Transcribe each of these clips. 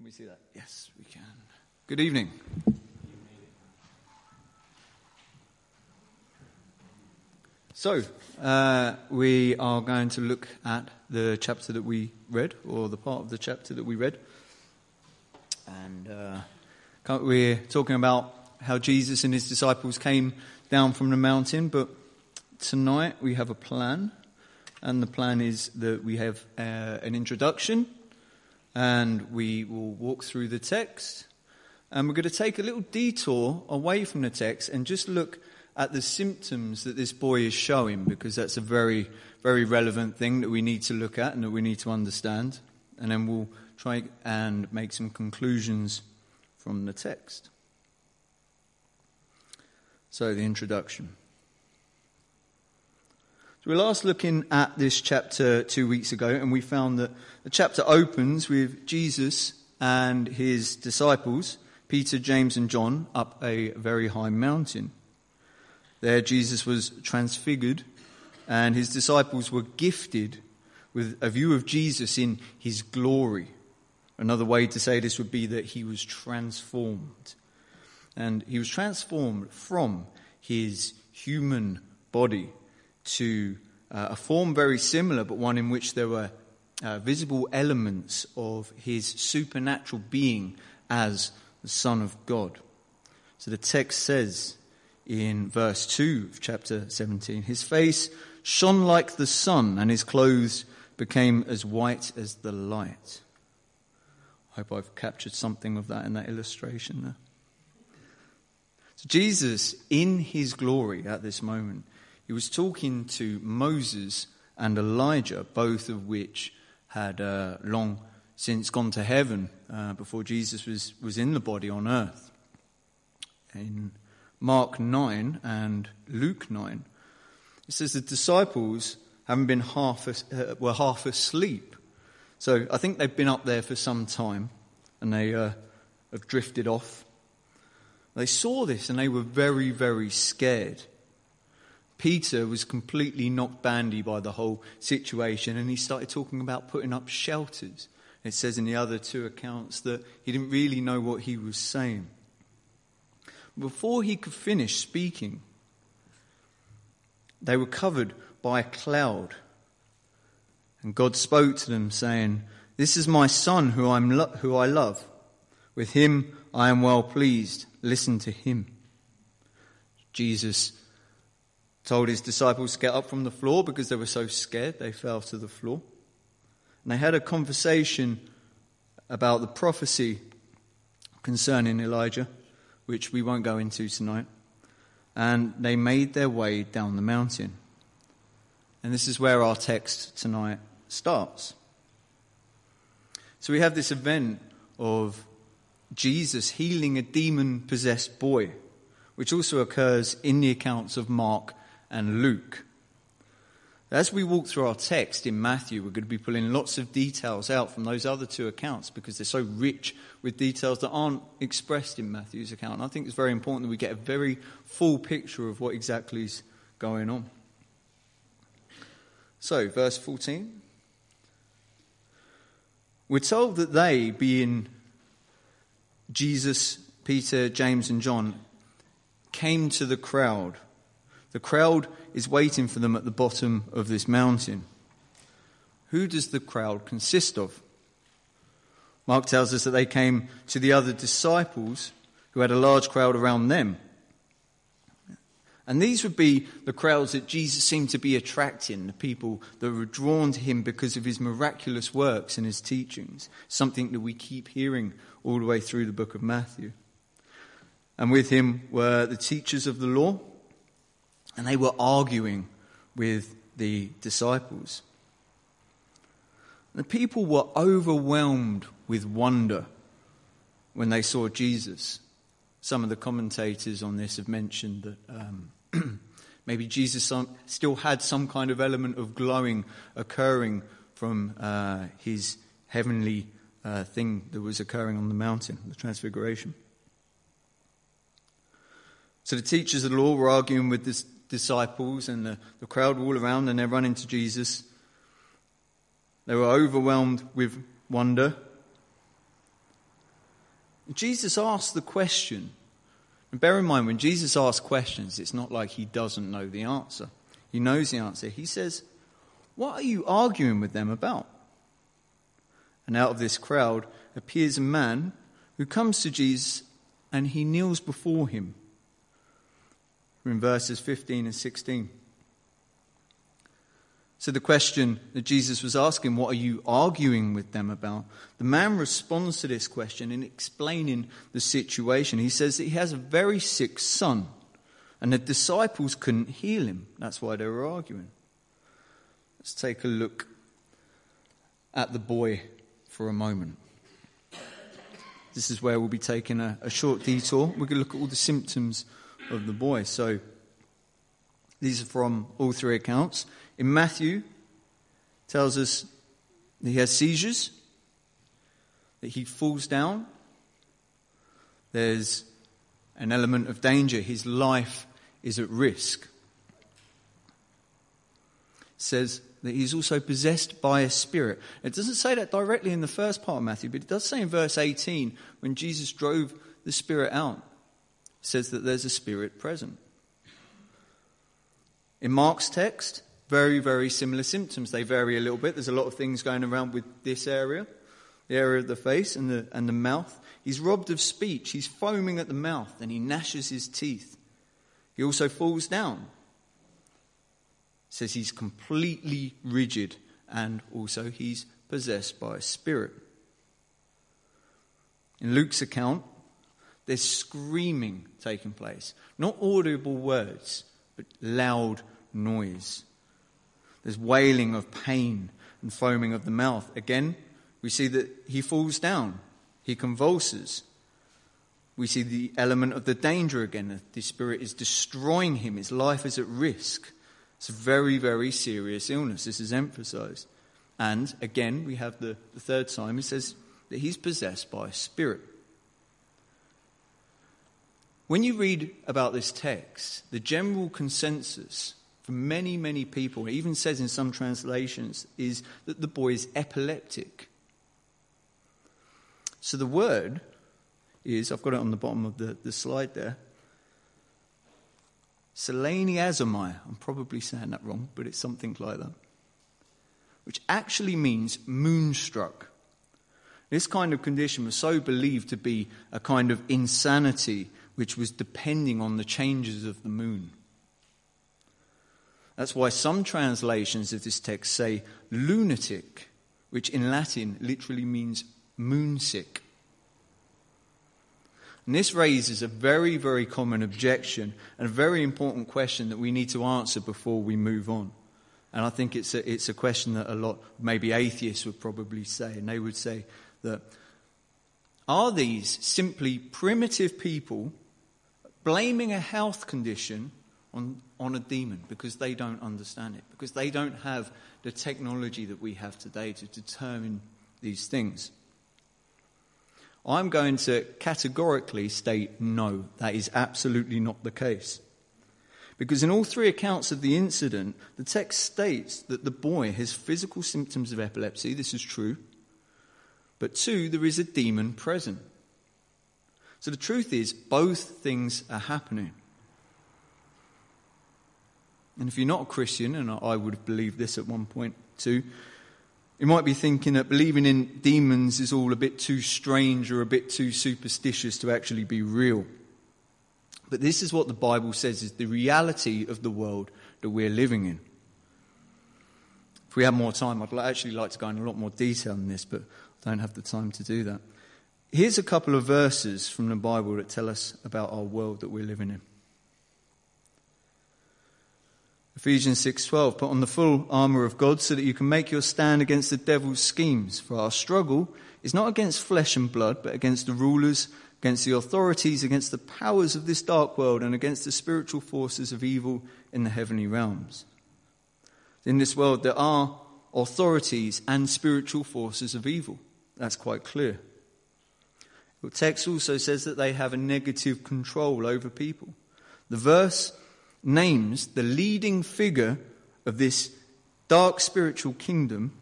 Can we see that? Yes, we can. Good evening. So, uh, we are going to look at the chapter that we read, or the part of the chapter that we read. And uh, we're talking about how Jesus and his disciples came down from the mountain, but tonight we have a plan. And the plan is that we have uh, an introduction and we will walk through the text. And we're going to take a little detour away from the text and just look at the symptoms that this boy is showing because that's a very, very relevant thing that we need to look at and that we need to understand. And then we'll try and make some conclusions from the text. So, the introduction. So we were last looking at this chapter two weeks ago, and we found that the chapter opens with Jesus and his disciples, Peter, James, and John, up a very high mountain. There, Jesus was transfigured, and his disciples were gifted with a view of Jesus in his glory. Another way to say this would be that he was transformed. And he was transformed from his human body to uh, a form very similar, but one in which there were uh, visible elements of his supernatural being as the Son of God. So the text says in verse 2 of chapter 17 His face shone like the sun, and his clothes became as white as the light. I hope I've captured something of that in that illustration there. So Jesus, in his glory at this moment, he was talking to Moses and Elijah, both of which had uh, long since gone to heaven uh, before Jesus was, was in the body on earth. In Mark 9 and Luke 9, it says the disciples haven't been half, uh, were half asleep. So I think they've been up there for some time and they uh, have drifted off. They saw this and they were very, very scared. Peter was completely knocked bandy by the whole situation and he started talking about putting up shelters. It says in the other two accounts that he didn't really know what he was saying. Before he could finish speaking, they were covered by a cloud. And God spoke to them, saying, This is my son who, I'm lo- who I love. With him I am well pleased. Listen to him. Jesus told his disciples to get up from the floor because they were so scared they fell to the floor. And they had a conversation about the prophecy concerning Elijah, which we won't go into tonight. And they made their way down the mountain. And this is where our text tonight starts. So we have this event of Jesus healing a demon possessed boy, which also occurs in the accounts of Mark and Luke. As we walk through our text in Matthew, we're going to be pulling lots of details out from those other two accounts because they're so rich with details that aren't expressed in Matthew's account. And I think it's very important that we get a very full picture of what exactly is going on. So, verse 14. We're told that they, being Jesus, Peter, James, and John, came to the crowd the crowd is waiting for them at the bottom of this mountain. Who does the crowd consist of? Mark tells us that they came to the other disciples who had a large crowd around them. And these would be the crowds that Jesus seemed to be attracting, the people that were drawn to him because of his miraculous works and his teachings, something that we keep hearing all the way through the book of Matthew. And with him were the teachers of the law and they were arguing with the disciples. The people were overwhelmed with wonder when they saw Jesus. Some of the commentators on this have mentioned that um, maybe Jesus still had some kind of element of glowing occurring from uh, his heavenly uh, thing that was occurring on the mountain, the transfiguration. So the teachers of the law were arguing with this, disciples and the, the crowd all around and they're running to Jesus. They were overwhelmed with wonder. Jesus asked the question. And bear in mind, when Jesus asks questions, it's not like he doesn't know the answer. He knows the answer. He says, What are you arguing with them about? And out of this crowd appears a man who comes to Jesus and he kneels before him. In verses 15 and 16. So, the question that Jesus was asking, What are you arguing with them about? The man responds to this question in explaining the situation. He says that he has a very sick son, and the disciples couldn't heal him. That's why they were arguing. Let's take a look at the boy for a moment. This is where we'll be taking a, a short detour. We're going to look at all the symptoms of the boy. So, these are from all three accounts. In Matthew, tells us he has seizures, that he falls down. There's an element of danger. His life is at risk. Says that he's also possessed by a spirit. It doesn't say that directly in the first part of Matthew, but it does say in verse 18 when Jesus drove the spirit out, says that there's a spirit present. In Mark's text, very, very similar symptoms. They vary a little bit. There's a lot of things going around with this area, the area of the face and the, and the mouth. He's robbed of speech. He's foaming at the mouth and he gnashes his teeth. He also falls down. It says he's completely rigid and also he's possessed by a spirit. In Luke's account, there's screaming taking place. Not audible words, but loud noise. There's wailing of pain and foaming of the mouth. Again, we see that he falls down, he convulses. We see the element of the danger again, the Spirit is destroying him, his life is at risk. It's a very, very serious illness. This is emphasized. And again, we have the, the third time, he says that he's possessed by a spirit. When you read about this text, the general consensus from many, many people, it even says in some translations, is that the boy is epileptic. So the word is, I've got it on the bottom of the, the slide there, Seleniazomai. I'm probably saying that wrong, but it's something like that. Which actually means moonstruck. This kind of condition was so believed to be a kind of insanity which was depending on the changes of the moon. That's why some translations of this text say lunatic, which in Latin literally means moonsick. And this raises a very, very common objection and a very important question that we need to answer before we move on. And I think it's a, it's a question that a lot, maybe atheists would probably say. And they would say that are these simply primitive people blaming a health condition on, on a demon because they don't understand it, because they don't have the technology that we have today to determine these things. I'm going to categorically state no, that is absolutely not the case. Because in all three accounts of the incident, the text states that the boy has physical symptoms of epilepsy, this is true, but two, there is a demon present. So the truth is, both things are happening. And if you're not a Christian, and I would have believed this at one point too, you might be thinking that believing in demons is all a bit too strange or a bit too superstitious to actually be real. But this is what the Bible says is the reality of the world that we're living in. If we had more time, I'd actually like to go in a lot more detail on this, but I don't have the time to do that. Here's a couple of verses from the Bible that tell us about our world that we're living in. Ephesians 6:12 put on the full armor of God so that you can make your stand against the devil's schemes for our struggle is not against flesh and blood but against the rulers against the authorities against the powers of this dark world and against the spiritual forces of evil in the heavenly realms. In this world there are authorities and spiritual forces of evil. That's quite clear. The text also says that they have a negative control over people. The verse names the leading figure of this dark spiritual kingdom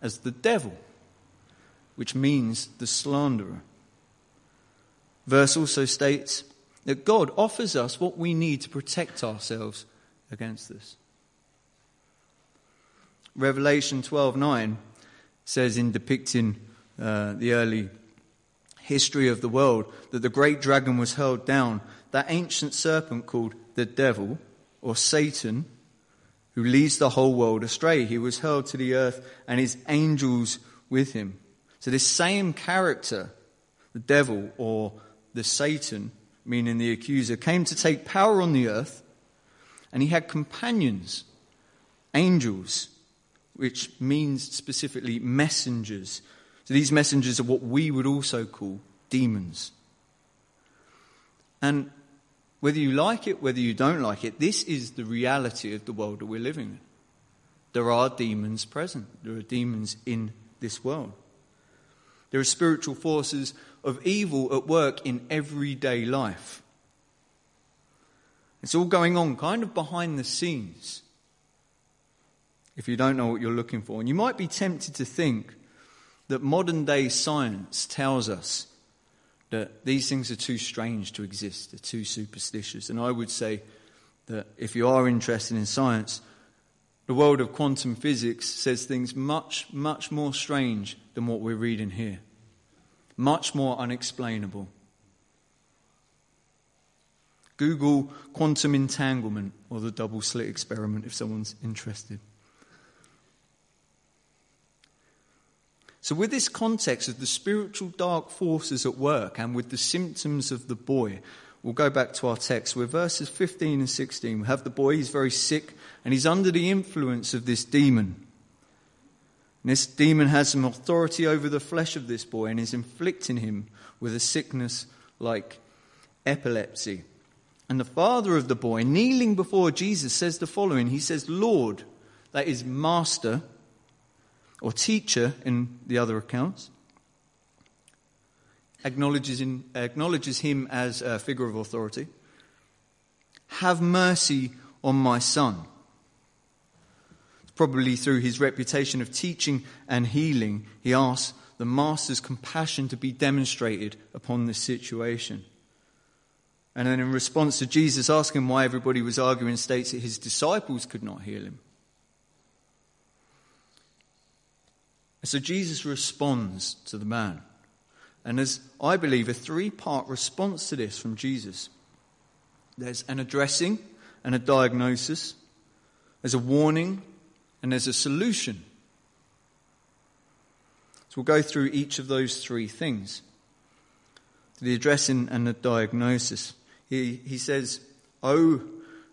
as the devil, which means the slanderer. Verse also states that God offers us what we need to protect ourselves against this. Revelation 12:9 says in depicting uh, the early history of the world that the great dragon was hurled down, that ancient serpent called the devil or Satan, who leads the whole world astray. He was hurled to the earth and his angels with him. So, this same character, the devil or the Satan, meaning the accuser, came to take power on the earth, and he had companions, angels, which means specifically messengers. So, these messengers are what we would also call demons. And whether you like it, whether you don't like it, this is the reality of the world that we're living in. There are demons present, there are demons in this world. There are spiritual forces of evil at work in everyday life. It's all going on kind of behind the scenes if you don't know what you're looking for. And you might be tempted to think that modern day science tells us that these things are too strange to exist, they're too superstitious. And I would say that if you are interested in science, the world of quantum physics says things much, much more strange than what we're reading here, much more unexplainable. Google quantum entanglement or the double slit experiment if someone's interested. So, with this context of the spiritual dark forces at work and with the symptoms of the boy, we'll go back to our text where verses 15 and 16 we have the boy, he's very sick, and he's under the influence of this demon. And this demon has some authority over the flesh of this boy and is inflicting him with a sickness like epilepsy. And the father of the boy, kneeling before Jesus, says the following He says, Lord, that is, Master or teacher in the other accounts, acknowledges, in, acknowledges him as a figure of authority. Have mercy on my son. It's Probably through his reputation of teaching and healing, he asks the master's compassion to be demonstrated upon this situation. And then, in response to Jesus asking why everybody was arguing, states that his disciples could not heal him. So Jesus responds to the man. And there's, I believe, a three part response to this from Jesus there's an addressing and a diagnosis, there's a warning, and there's a solution. So we'll go through each of those three things the addressing and the diagnosis. He, he says, Oh,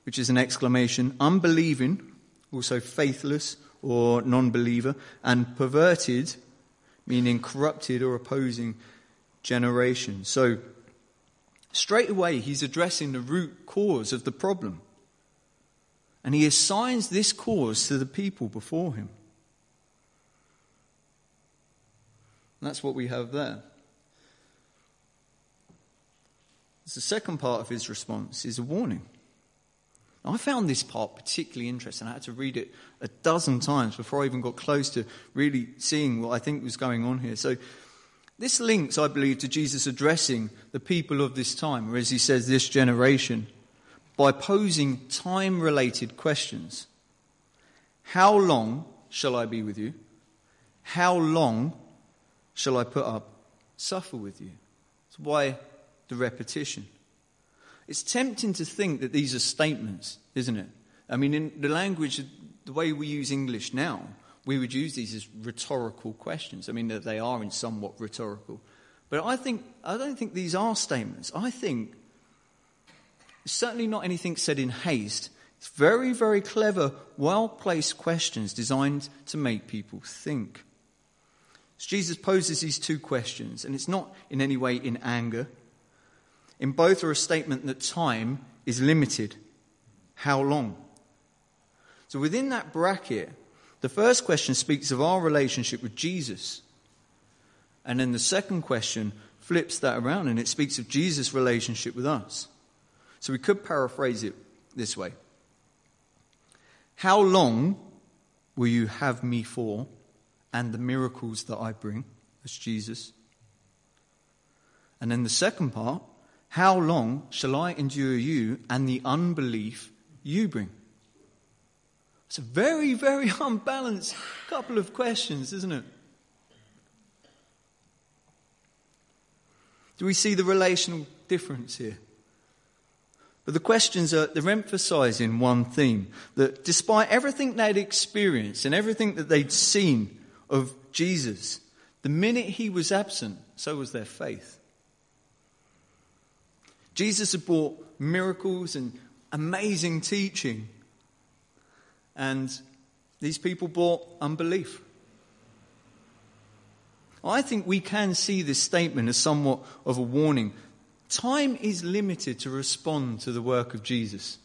which is an exclamation, unbelieving, also faithless, or non believer, and perverted, meaning corrupted or opposing generation. So, straight away, he's addressing the root cause of the problem. And he assigns this cause to the people before him. And that's what we have there. The second part of his response is a warning. I found this part particularly interesting. I had to read it a dozen times before I even got close to really seeing what I think was going on here. So, this links, I believe, to Jesus addressing the people of this time, or as he says, this generation, by posing time related questions. How long shall I be with you? How long shall I put up, suffer with you? So, why the repetition? It's tempting to think that these are statements, isn't it? I mean, in the language, the way we use English now, we would use these as rhetorical questions. I mean, they are in somewhat rhetorical. But I, think, I don't think these are statements. I think certainly not anything said in haste. It's very, very clever, well placed questions designed to make people think. So Jesus poses these two questions, and it's not in any way in anger, in both are a statement that time is limited. How long? So within that bracket, the first question speaks of our relationship with Jesus. And then the second question flips that around and it speaks of Jesus' relationship with us. So we could paraphrase it this way How long will you have me for and the miracles that I bring? That's Jesus. And then the second part, how long shall I endure you and the unbelief you bring? It's a very, very unbalanced couple of questions, isn't it? Do we see the relational difference here? But the questions are, they're emphasizing one theme that despite everything they'd experienced and everything that they'd seen of Jesus, the minute he was absent, so was their faith. Jesus had brought miracles and amazing teaching, and these people brought unbelief. I think we can see this statement as somewhat of a warning Time is limited to respond to the work of Jesus.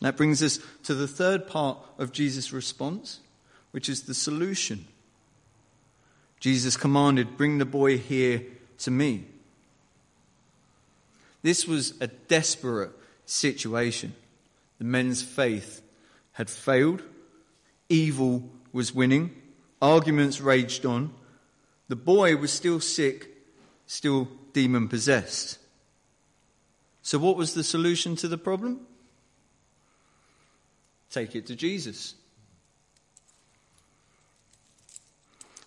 That brings us to the third part of Jesus' response, which is the solution. Jesus commanded, Bring the boy here to me. This was a desperate situation. The men's faith had failed, evil was winning, arguments raged on. The boy was still sick still demon possessed. So, what was the solution to the problem? Take it to Jesus.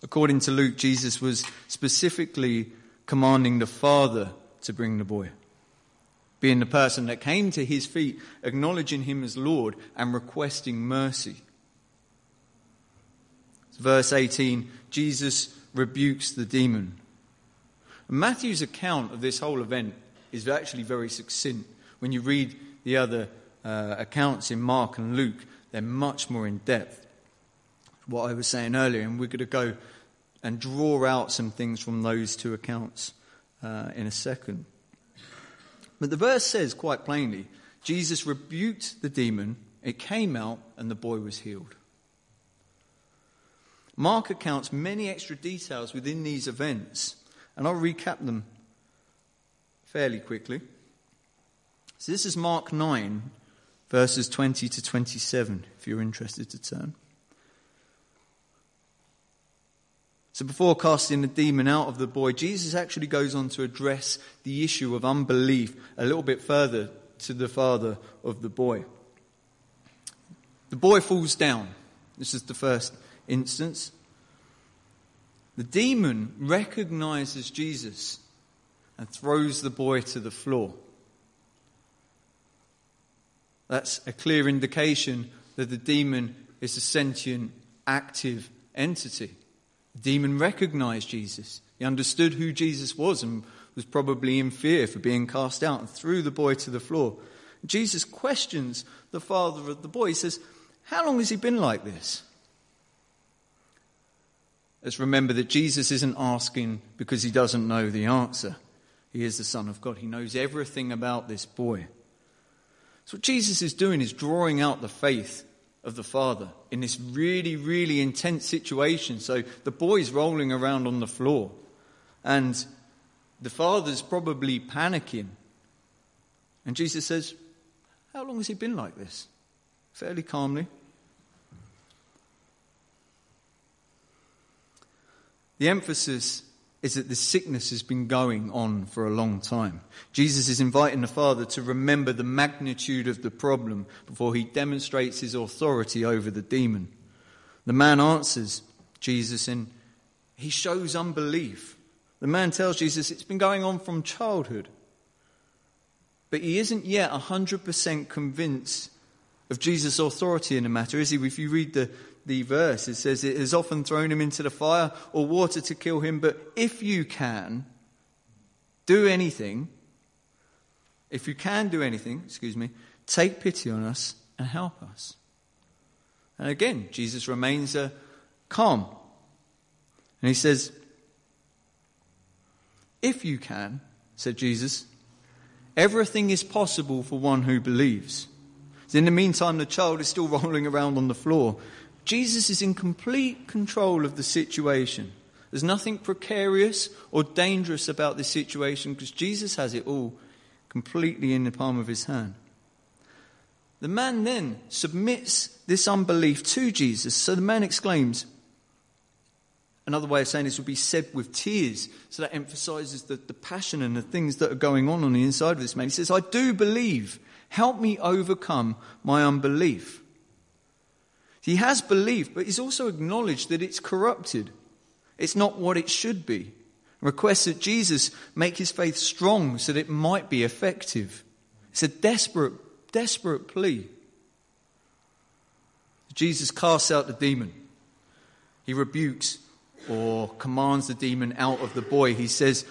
According to Luke, Jesus was specifically commanding the Father to bring the boy, being the person that came to his feet, acknowledging him as Lord and requesting mercy. Verse 18 Jesus rebukes the demon. Matthew's account of this whole event is actually very succinct. When you read the other uh, accounts in Mark and Luke, they're much more in depth. What I was saying earlier, and we're going to go and draw out some things from those two accounts uh, in a second. But the verse says quite plainly Jesus rebuked the demon, it came out, and the boy was healed. Mark accounts many extra details within these events and I'll recap them fairly quickly. So this is Mark 9, verses 20 to 27, if you're interested to turn. So before casting the demon out of the boy, Jesus actually goes on to address the issue of unbelief a little bit further to the father of the boy. The boy falls down. This is the first instance. The demon recognizes Jesus and throws the boy to the floor. That's a clear indication that the demon is a sentient, active entity. The demon recognized Jesus. He understood who Jesus was and was probably in fear for being cast out and threw the boy to the floor. Jesus questions the father of the boy. He says, How long has he been like this? Let's remember that Jesus isn't asking because he doesn't know the answer. He is the Son of God. He knows everything about this boy. So, what Jesus is doing is drawing out the faith of the father in this really, really intense situation. So, the boy's rolling around on the floor, and the father's probably panicking. And Jesus says, How long has he been like this? Fairly calmly. The emphasis is that the sickness has been going on for a long time. Jesus is inviting the Father to remember the magnitude of the problem before he demonstrates his authority over the demon. The man answers Jesus and he shows unbelief. The man tells Jesus it's been going on from childhood. But he isn't yet 100% convinced of Jesus' authority in the matter, is he? If you read the, the verse. It says, It has often thrown him into the fire or water to kill him, but if you can do anything, if you can do anything, excuse me, take pity on us and help us. And again, Jesus remains uh, calm. And he says, If you can, said Jesus, everything is possible for one who believes. In the meantime, the child is still rolling around on the floor. Jesus is in complete control of the situation. There's nothing precarious or dangerous about this situation because Jesus has it all completely in the palm of his hand. The man then submits this unbelief to Jesus. So the man exclaims, Another way of saying this would be said with tears. So that emphasizes the, the passion and the things that are going on on the inside of this man. He says, I do believe. Help me overcome my unbelief. He has believed, but he's also acknowledged that it's corrupted. It's not what it should be. Requests that Jesus make his faith strong so that it might be effective. It's a desperate, desperate plea. Jesus casts out the demon. He rebukes or commands the demon out of the boy. He says,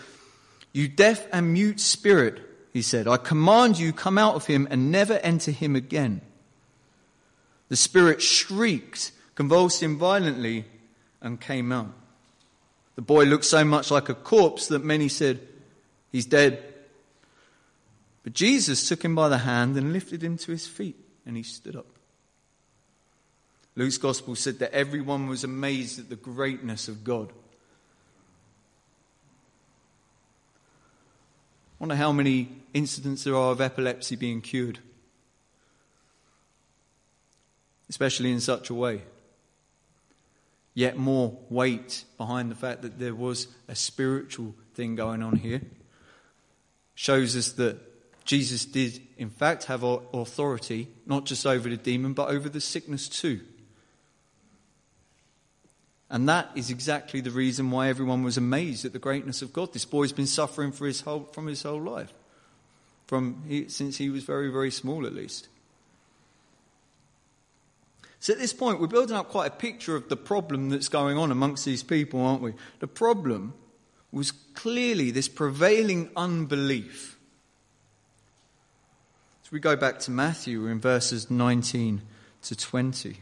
You deaf and mute spirit, he said, I command you, come out of him and never enter him again. The spirit shrieked, convulsed him violently, and came out. The boy looked so much like a corpse that many said, He's dead. But Jesus took him by the hand and lifted him to his feet, and he stood up. Luke's gospel said that everyone was amazed at the greatness of God. I wonder how many incidents there are of epilepsy being cured, especially in such a way. Yet more weight behind the fact that there was a spiritual thing going on here shows us that Jesus did, in fact, have authority, not just over the demon, but over the sickness too. And that is exactly the reason why everyone was amazed at the greatness of God. This boy's been suffering for his whole, from his whole life, from he, since he was very, very small at least. So at this point, we're building up quite a picture of the problem that's going on amongst these people, aren't we? The problem was clearly this prevailing unbelief. So we go back to Matthew, we're in verses 19 to 20.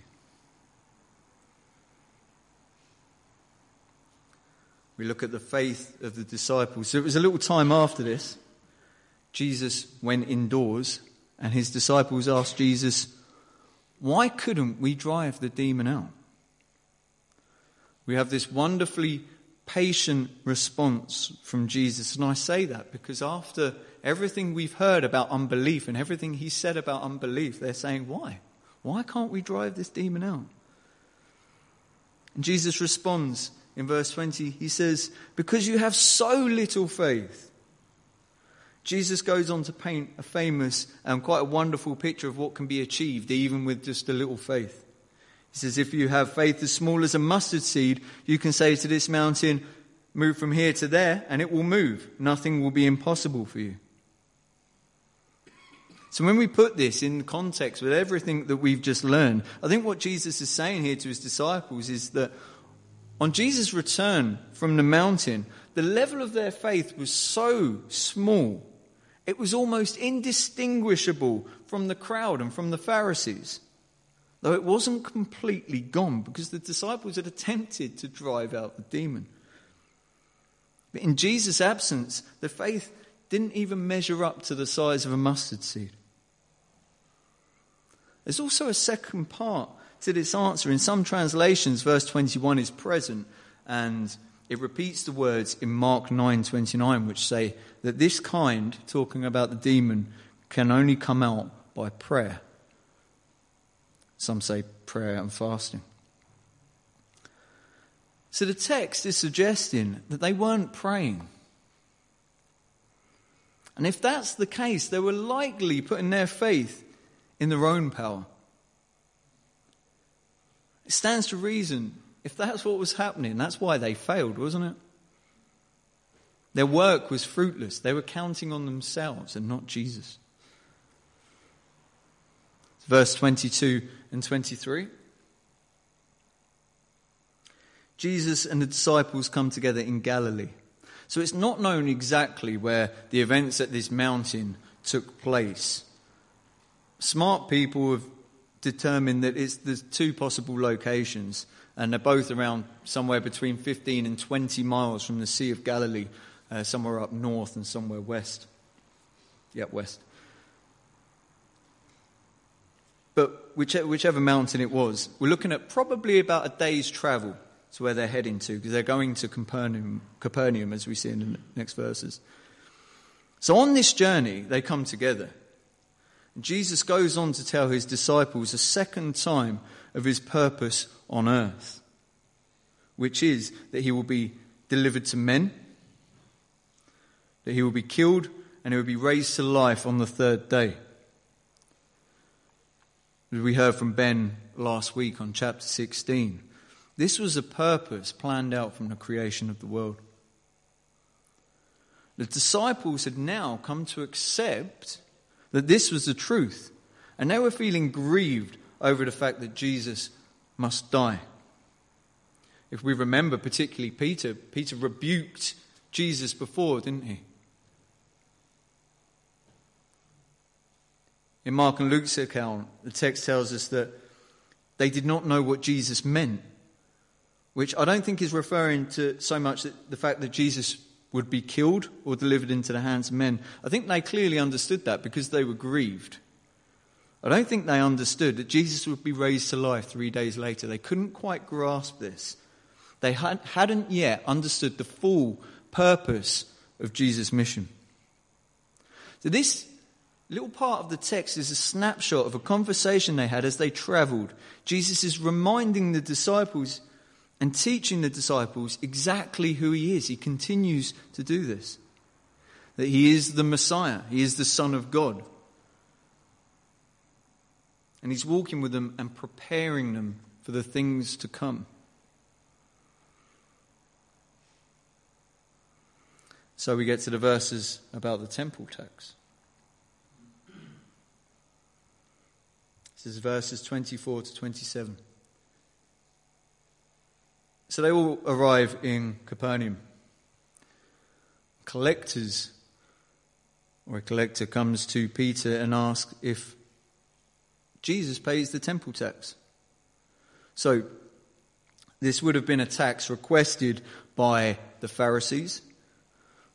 We look at the faith of the disciples. So it was a little time after this. Jesus went indoors, and his disciples asked Jesus, Why couldn't we drive the demon out? We have this wonderfully patient response from Jesus. And I say that because after everything we've heard about unbelief and everything he said about unbelief, they're saying, Why? Why can't we drive this demon out? And Jesus responds, in verse 20, he says, Because you have so little faith. Jesus goes on to paint a famous and quite a wonderful picture of what can be achieved even with just a little faith. He says, If you have faith as small as a mustard seed, you can say to this mountain, Move from here to there, and it will move. Nothing will be impossible for you. So, when we put this in context with everything that we've just learned, I think what Jesus is saying here to his disciples is that on Jesus' return from the mountain, the level of their faith was so small, it was almost indistinguishable from the crowd and from the Pharisees. Though it wasn't completely gone because the disciples had attempted to drive out the demon. But in Jesus' absence, the faith didn't even measure up to the size of a mustard seed. There's also a second part to this answer. In some translations, verse 21 is present and it repeats the words in Mark 9:29 which say that this kind talking about the demon can only come out by prayer. Some say prayer and fasting. So the text is suggesting that they weren't praying. And if that's the case, they were likely putting their faith in their own power. It stands to reason if that's what was happening, that's why they failed, wasn't it? Their work was fruitless. They were counting on themselves and not Jesus. Verse 22 and 23. Jesus and the disciples come together in Galilee. So it's not known exactly where the events at this mountain took place. Smart people have determined that it's, there's two possible locations, and they're both around somewhere between 15 and 20 miles from the Sea of Galilee, uh, somewhere up north and somewhere west. Yep, west. But whichever, whichever mountain it was, we're looking at probably about a day's travel to where they're heading to, because they're going to Capernaum, Capernaum, as we see in the next verses. So on this journey, they come together. Jesus goes on to tell his disciples a second time of his purpose on earth. which is that he will be delivered to men, that he will be killed, and he will be raised to life on the third day. As we heard from Ben last week on chapter 16, this was a purpose planned out from the creation of the world. The disciples had now come to accept that this was the truth, and they were feeling grieved over the fact that Jesus must die. If we remember, particularly Peter, Peter rebuked Jesus before, didn't he? In Mark and Luke's account, the text tells us that they did not know what Jesus meant, which I don't think is referring to so much the fact that Jesus would be killed or delivered into the hands of men. I think they clearly understood that because they were grieved. I don't think they understood that Jesus would be raised to life three days later. They couldn't quite grasp this. They hadn't yet understood the full purpose of Jesus' mission. So, this little part of the text is a snapshot of a conversation they had as they traveled. Jesus is reminding the disciples and teaching the disciples exactly who he is. He continues to do this. That he is the Messiah, he is the Son of God. And he's walking with them and preparing them for the things to come. So we get to the verses about the temple tax. This is verses 24 to 27. So they all arrive in Capernaum. Collectors, or a collector, comes to Peter and asks if Jesus pays the temple tax. So, this would have been a tax requested by the Pharisees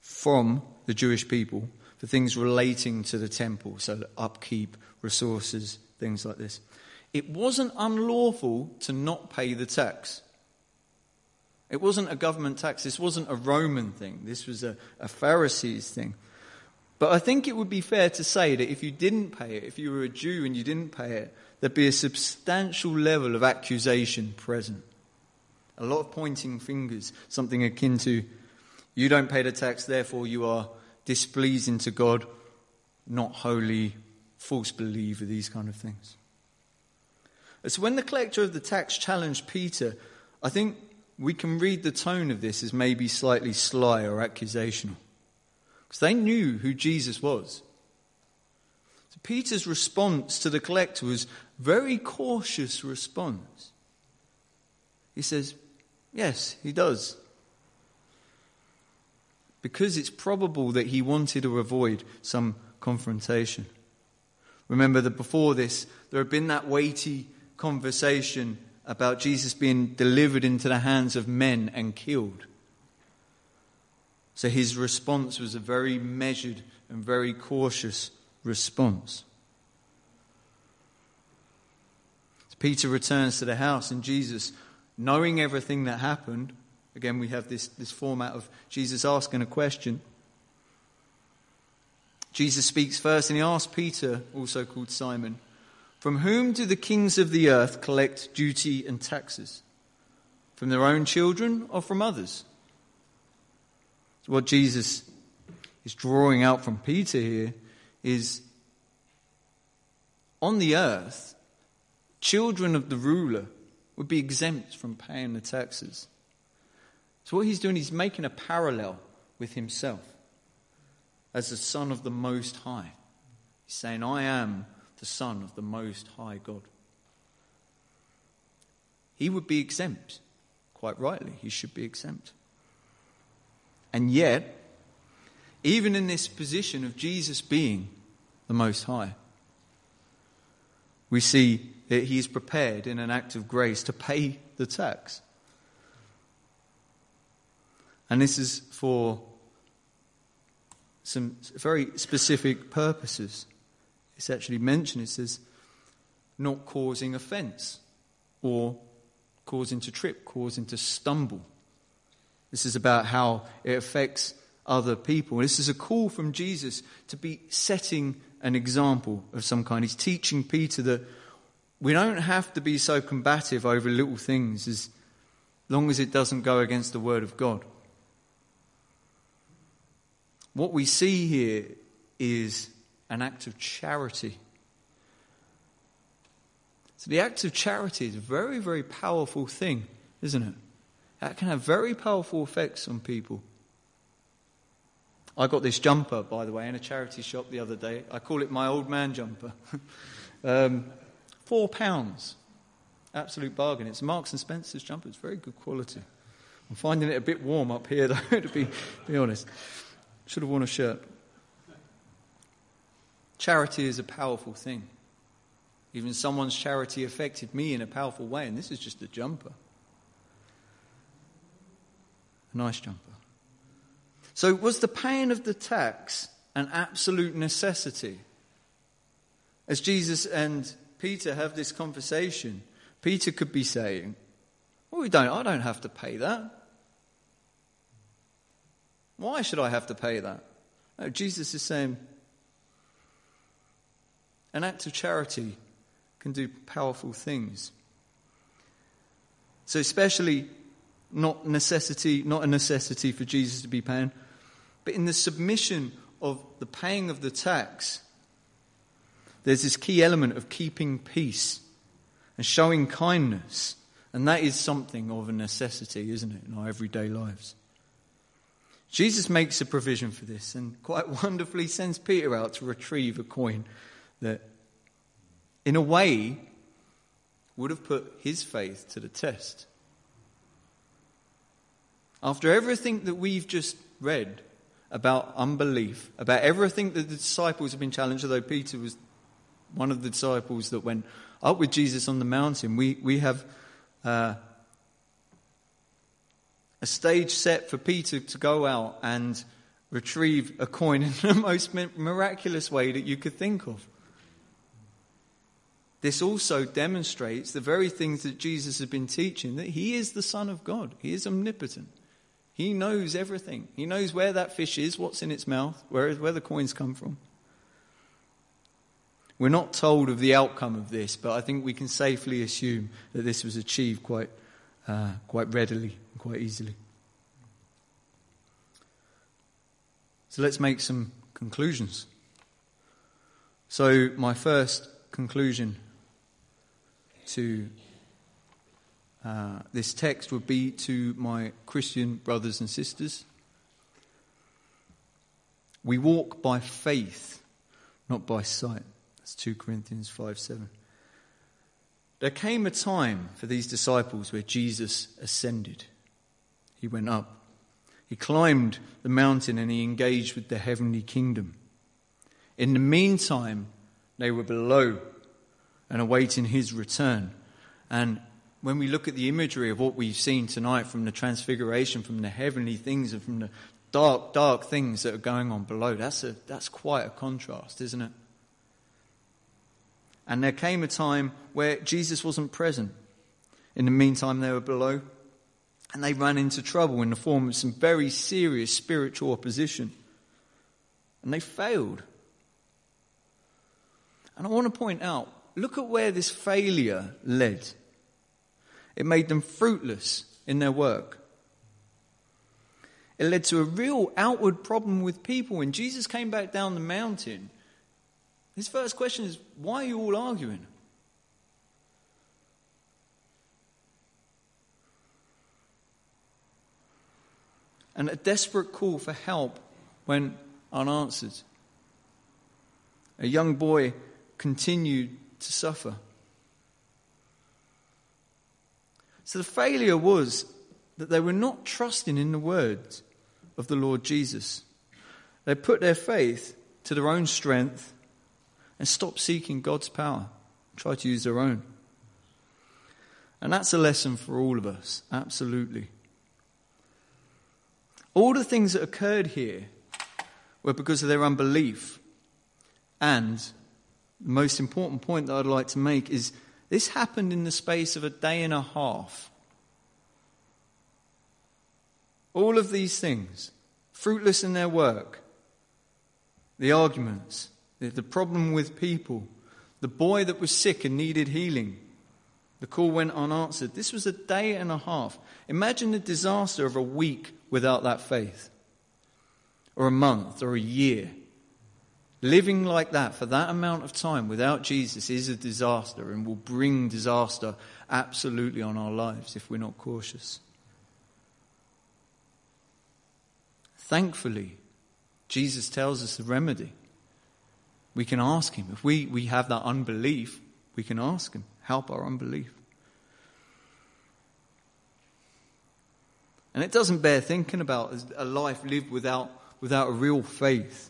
from the Jewish people for things relating to the temple, so upkeep, resources, things like this. It wasn't unlawful to not pay the tax. It wasn't a government tax. This wasn't a Roman thing. This was a, a Pharisees thing. But I think it would be fair to say that if you didn't pay it, if you were a Jew and you didn't pay it, there'd be a substantial level of accusation present. A lot of pointing fingers, something akin to, you don't pay the tax, therefore you are displeasing to God, not holy, false believer, these kind of things. So when the collector of the tax challenged Peter, I think we can read the tone of this as maybe slightly sly or accusational. Because they knew who Jesus was. So Peter's response to the collector was very cautious response. He says, Yes, he does. Because it's probable that he wanted to avoid some confrontation. Remember that before this, there had been that weighty conversation about Jesus being delivered into the hands of men and killed. So his response was a very measured and very cautious response. So Peter returns to the house, and Jesus, knowing everything that happened, again, we have this, this format of Jesus asking a question. Jesus speaks first, and he asks Peter, also called Simon, from whom do the kings of the earth collect duty and taxes? From their own children or from others? What Jesus is drawing out from Peter here is on the earth, children of the ruler would be exempt from paying the taxes. So, what he's doing, he's making a parallel with himself as the Son of the Most High. He's saying, I am the Son of the Most High God. He would be exempt. Quite rightly, he should be exempt. And yet, even in this position of Jesus being the Most High, we see that he is prepared in an act of grace to pay the tax. And this is for some very specific purposes it's actually mentioned. It says, not causing offense or causing to trip, causing to stumble. This is about how it affects other people. This is a call from Jesus to be setting an example of some kind. He's teaching Peter that we don't have to be so combative over little things as long as it doesn't go against the Word of God. What we see here is an act of charity. So, the act of charity is a very, very powerful thing, isn't it? That can have very powerful effects on people. I got this jumper, by the way, in a charity shop the other day. I call it my old man jumper. um, four pounds. Absolute bargain. It's Marks and Spencer's jumper. It's very good quality. I'm finding it a bit warm up here, though, to be, be honest. Should have worn a shirt. Charity is a powerful thing. Even someone's charity affected me in a powerful way, and this is just a jumper. Nice jumper. So, was the paying of the tax an absolute necessity? As Jesus and Peter have this conversation, Peter could be saying, Well, we don't, I don't have to pay that. Why should I have to pay that? No, Jesus is saying, An act of charity can do powerful things. So, especially not necessity, not a necessity for Jesus to be paying, but in the submission of the paying of the tax, there's this key element of keeping peace and showing kindness. And that is something of a necessity, isn't it, in our everyday lives? Jesus makes a provision for this and quite wonderfully sends Peter out to retrieve a coin that, in a way, would have put his faith to the test. After everything that we've just read, about unbelief, about everything that the disciples have been challenged, although Peter was one of the disciples that went up with Jesus on the mountain. We, we have uh, a stage set for Peter to go out and retrieve a coin in the most miraculous way that you could think of. This also demonstrates the very things that Jesus has been teaching that he is the Son of God, he is omnipotent. He knows everything. He knows where that fish is, what's in its mouth, where, where the coins come from. We're not told of the outcome of this, but I think we can safely assume that this was achieved quite, uh, quite readily and quite easily. So let's make some conclusions. So, my first conclusion to uh, this text would be to my Christian brothers and sisters. We walk by faith, not by sight. That's 2 Corinthians 5 7. There came a time for these disciples where Jesus ascended. He went up. He climbed the mountain and he engaged with the heavenly kingdom. In the meantime, they were below and awaiting his return. And when we look at the imagery of what we've seen tonight from the transfiguration, from the heavenly things, and from the dark, dark things that are going on below, that's, a, that's quite a contrast, isn't it? And there came a time where Jesus wasn't present. In the meantime, they were below, and they ran into trouble in the form of some very serious spiritual opposition. And they failed. And I want to point out look at where this failure led. It made them fruitless in their work. It led to a real outward problem with people. When Jesus came back down the mountain, his first question is, Why are you all arguing? And a desperate call for help went unanswered. A young boy continued to suffer. So the failure was that they were not trusting in the words of the Lord Jesus. They put their faith to their own strength and stopped seeking God's power, try to use their own. And that's a lesson for all of us, absolutely. All the things that occurred here were because of their unbelief. And the most important point that I'd like to make is this happened in the space of a day and a half. All of these things, fruitless in their work, the arguments, the, problem with people, the boy that was sick and needed healing, The call went unanswered. This was a day and a half. Imagine the disaster of a week without that faith, or a month, or a year. Living like that for that amount of time without Jesus is a disaster and will bring disaster absolutely on our lives if we're not cautious. Thankfully, Jesus tells us the remedy. We can ask Him. If we, we have that unbelief, we can ask Him, help our unbelief. And it doesn't bear thinking about a life lived without, without a real faith.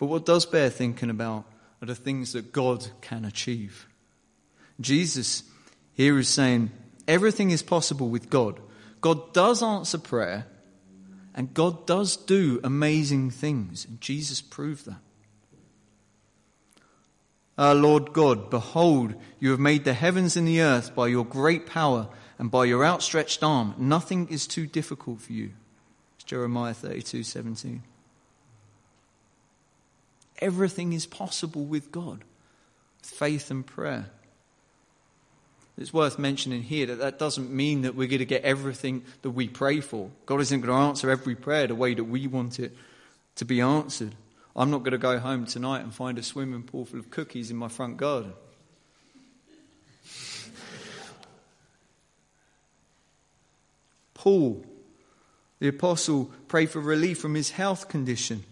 But what does bear thinking about are the things that God can achieve. Jesus here is saying everything is possible with God. God does answer prayer, and God does do amazing things. And Jesus proved that. Our Lord God, behold, you have made the heavens and the earth by your great power and by your outstretched arm. Nothing is too difficult for you. It's Jeremiah 32 17. Everything is possible with God, with faith and prayer. It's worth mentioning here that that doesn't mean that we're going to get everything that we pray for. God isn't going to answer every prayer the way that we want it to be answered. I'm not going to go home tonight and find a swimming pool full of cookies in my front garden. Paul, the apostle, prayed for relief from his health condition.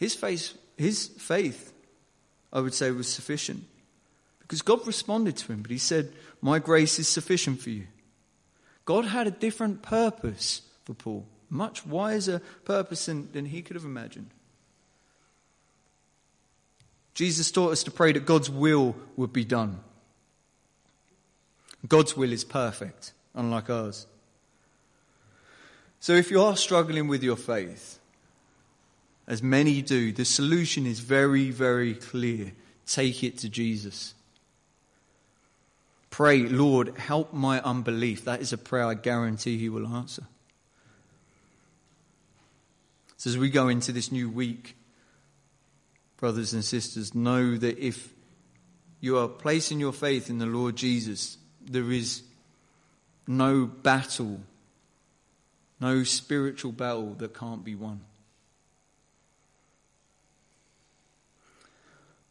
His faith, his faith, I would say, was sufficient. Because God responded to him, but he said, My grace is sufficient for you. God had a different purpose for Paul, much wiser purpose than, than he could have imagined. Jesus taught us to pray that God's will would be done. God's will is perfect, unlike ours. So if you are struggling with your faith, as many do, the solution is very, very clear. Take it to Jesus. Pray, Lord, help my unbelief. That is a prayer I guarantee He will answer. So, as we go into this new week, brothers and sisters, know that if you are placing your faith in the Lord Jesus, there is no battle, no spiritual battle that can't be won.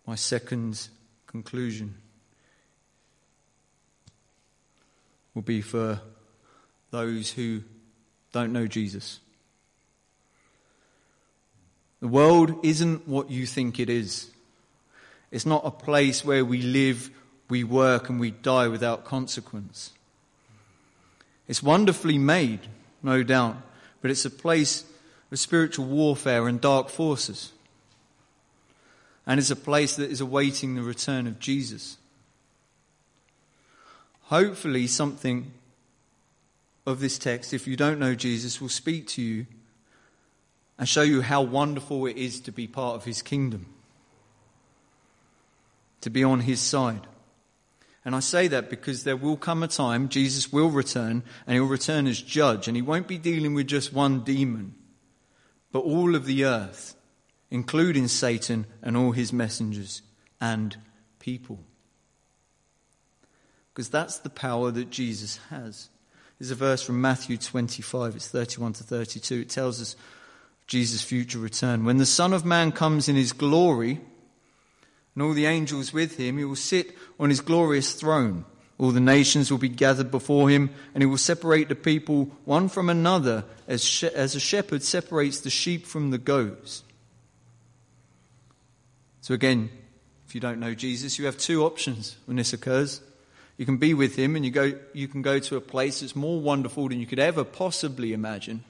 My second conclusion will be for those who don't know Jesus. The world isn't what you think it is. It's not a place where we live, we work, and we die without consequence. It's wonderfully made, no doubt, but it's a place of spiritual warfare and dark forces and is a place that is awaiting the return of Jesus. Hopefully, something of this text, if you don't know Jesus, will speak to you and show you how wonderful it is to be part of his kingdom, to be on his side. And I say that because there will come a time Jesus will return, and he'll return as judge, and he won't be dealing with just one demon, but all of the earth including Satan and all his messengers and people. Because that's the power that Jesus has. There's a verse from Matthew 25, it's 31 to 32. It tells us Jesus' future return. When the Son of Man comes in his glory, and all the angels with him, he will sit on his glorious throne. All the nations will be gathered before him, and he will separate the people one from another as, she- as a shepherd separates the sheep from the goats. So, again, if you don't know Jesus, you have two options when this occurs. You can be with him and you, go, you can go to a place that's more wonderful than you could ever possibly imagine.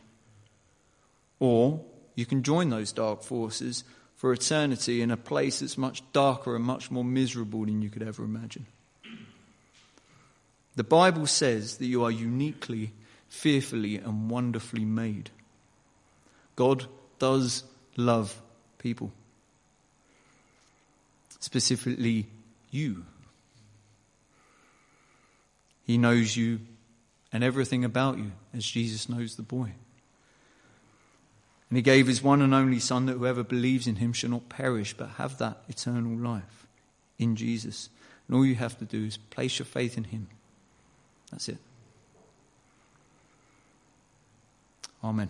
Or you can join those dark forces for eternity in a place that's much darker and much more miserable than you could ever imagine. The Bible says that you are uniquely, fearfully, and wonderfully made. God does love people specifically you. He knows you and everything about you, as Jesus knows the boy. And he gave his one and only Son that whoever believes in him shall not perish but have that eternal life in Jesus. And all you have to do is place your faith in Him. That's it. Amen.